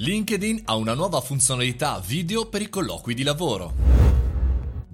LinkedIn ha una nuova funzionalità video per i colloqui di lavoro.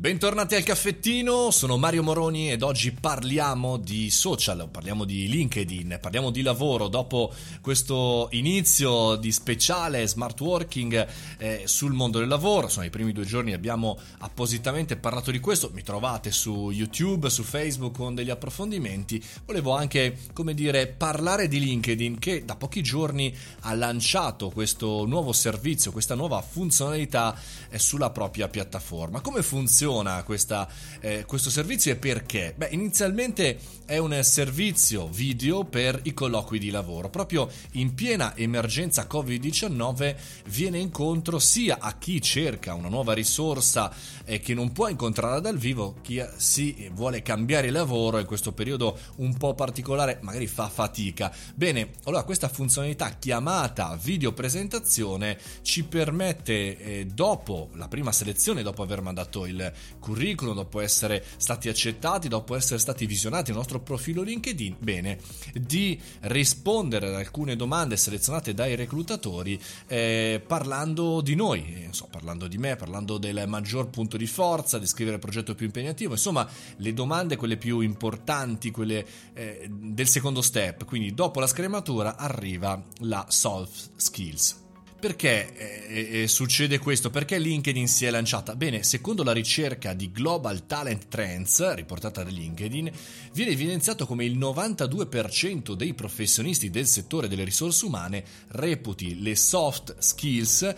Bentornati al caffettino, sono Mario Moroni ed oggi parliamo di social, parliamo di LinkedIn, parliamo di lavoro dopo questo inizio di speciale smart working eh, sul mondo del lavoro. Sono i primi due giorni abbiamo appositamente parlato di questo, mi trovate su YouTube, su Facebook con degli approfondimenti. Volevo anche, come dire, parlare di LinkedIn che da pochi giorni ha lanciato questo nuovo servizio, questa nuova funzionalità eh, sulla propria piattaforma. Come funziona? Funziona questa, eh, questo servizio e perché? Beh, inizialmente è un servizio video per i colloqui di lavoro. Proprio in piena emergenza Covid-19 viene incontro sia a chi cerca una nuova risorsa eh, che non può incontrare dal vivo, chi si vuole cambiare lavoro in questo periodo un po' particolare, magari fa fatica. Bene, allora questa funzionalità chiamata video presentazione ci permette eh, dopo la prima selezione, dopo aver mandato il curriculum, dopo essere stati accettati, dopo essere stati visionati nel nostro profilo LinkedIn, bene, di rispondere ad alcune domande selezionate dai reclutatori eh, parlando di noi, eh, so, parlando di me, parlando del maggior punto di forza, descrivere il progetto più impegnativo, insomma le domande quelle più importanti, quelle eh, del secondo step, quindi dopo la scrematura arriva la soft skills. Perché eh, eh, succede questo? Perché LinkedIn si è lanciata? Bene, secondo la ricerca di Global Talent Trends, riportata da LinkedIn, viene evidenziato come il 92% dei professionisti del settore delle risorse umane reputi le soft skills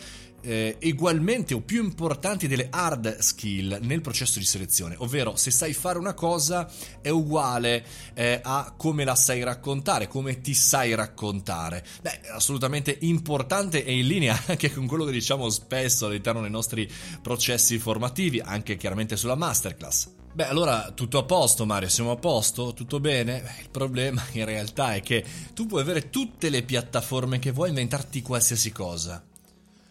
eh, ugualmente o più importanti delle hard skill nel processo di selezione, ovvero se sai fare una cosa è uguale eh, a come la sai raccontare, come ti sai raccontare. Beh, assolutamente importante e in linea anche con quello che diciamo spesso all'interno dei nostri processi formativi, anche chiaramente sulla masterclass. Beh, allora tutto a posto, Mario, siamo a posto? Tutto bene? Il problema in realtà è che tu puoi avere tutte le piattaforme che vuoi inventarti qualsiasi cosa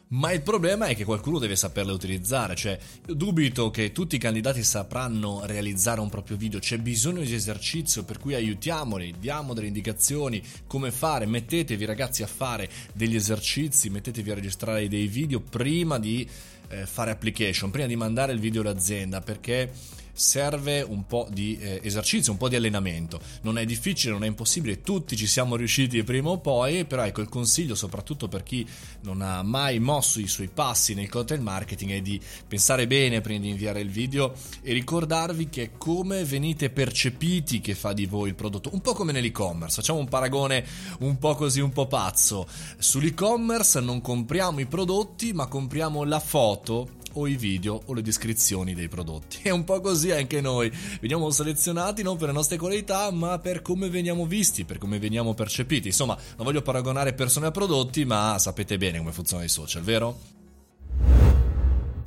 ma il problema è che qualcuno deve saperle utilizzare, cioè io dubito che tutti i candidati sapranno realizzare un proprio video, c'è bisogno di esercizio per cui aiutiamoli, diamo delle indicazioni come fare, mettetevi ragazzi a fare degli esercizi, mettetevi a registrare dei video prima di eh, fare application, prima di mandare il video all'azienda perché serve un po' di eh, esercizio, un po' di allenamento. Non è difficile, non è impossibile, tutti ci siamo riusciti prima o poi, però ecco il consiglio soprattutto per chi non ha mai mosso i suoi passi nel content marketing è di pensare bene prima di inviare il video e ricordarvi che come venite percepiti che fa di voi il prodotto, un po' come nell'e-commerce, facciamo un paragone un po' così un po' pazzo. Sull'e-commerce non compriamo i prodotti, ma compriamo la foto o i video o le descrizioni dei prodotti. È un po' così anche noi, veniamo selezionati non per le nostre qualità ma per come veniamo visti, per come veniamo percepiti. Insomma, non voglio paragonare persone a prodotti, ma sapete bene come funzionano i social, vero?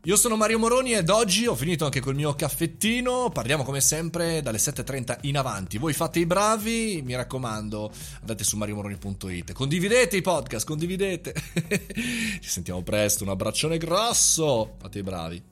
Io sono Mario Moroni ed oggi ho finito anche col mio caffettino. Parliamo come sempre dalle 7.30 in avanti. Voi fate i bravi, mi raccomando, andate su mariomoroni.it. Condividete i podcast, condividete. Ci sentiamo presto, un abbraccione grosso. Fate i bravi.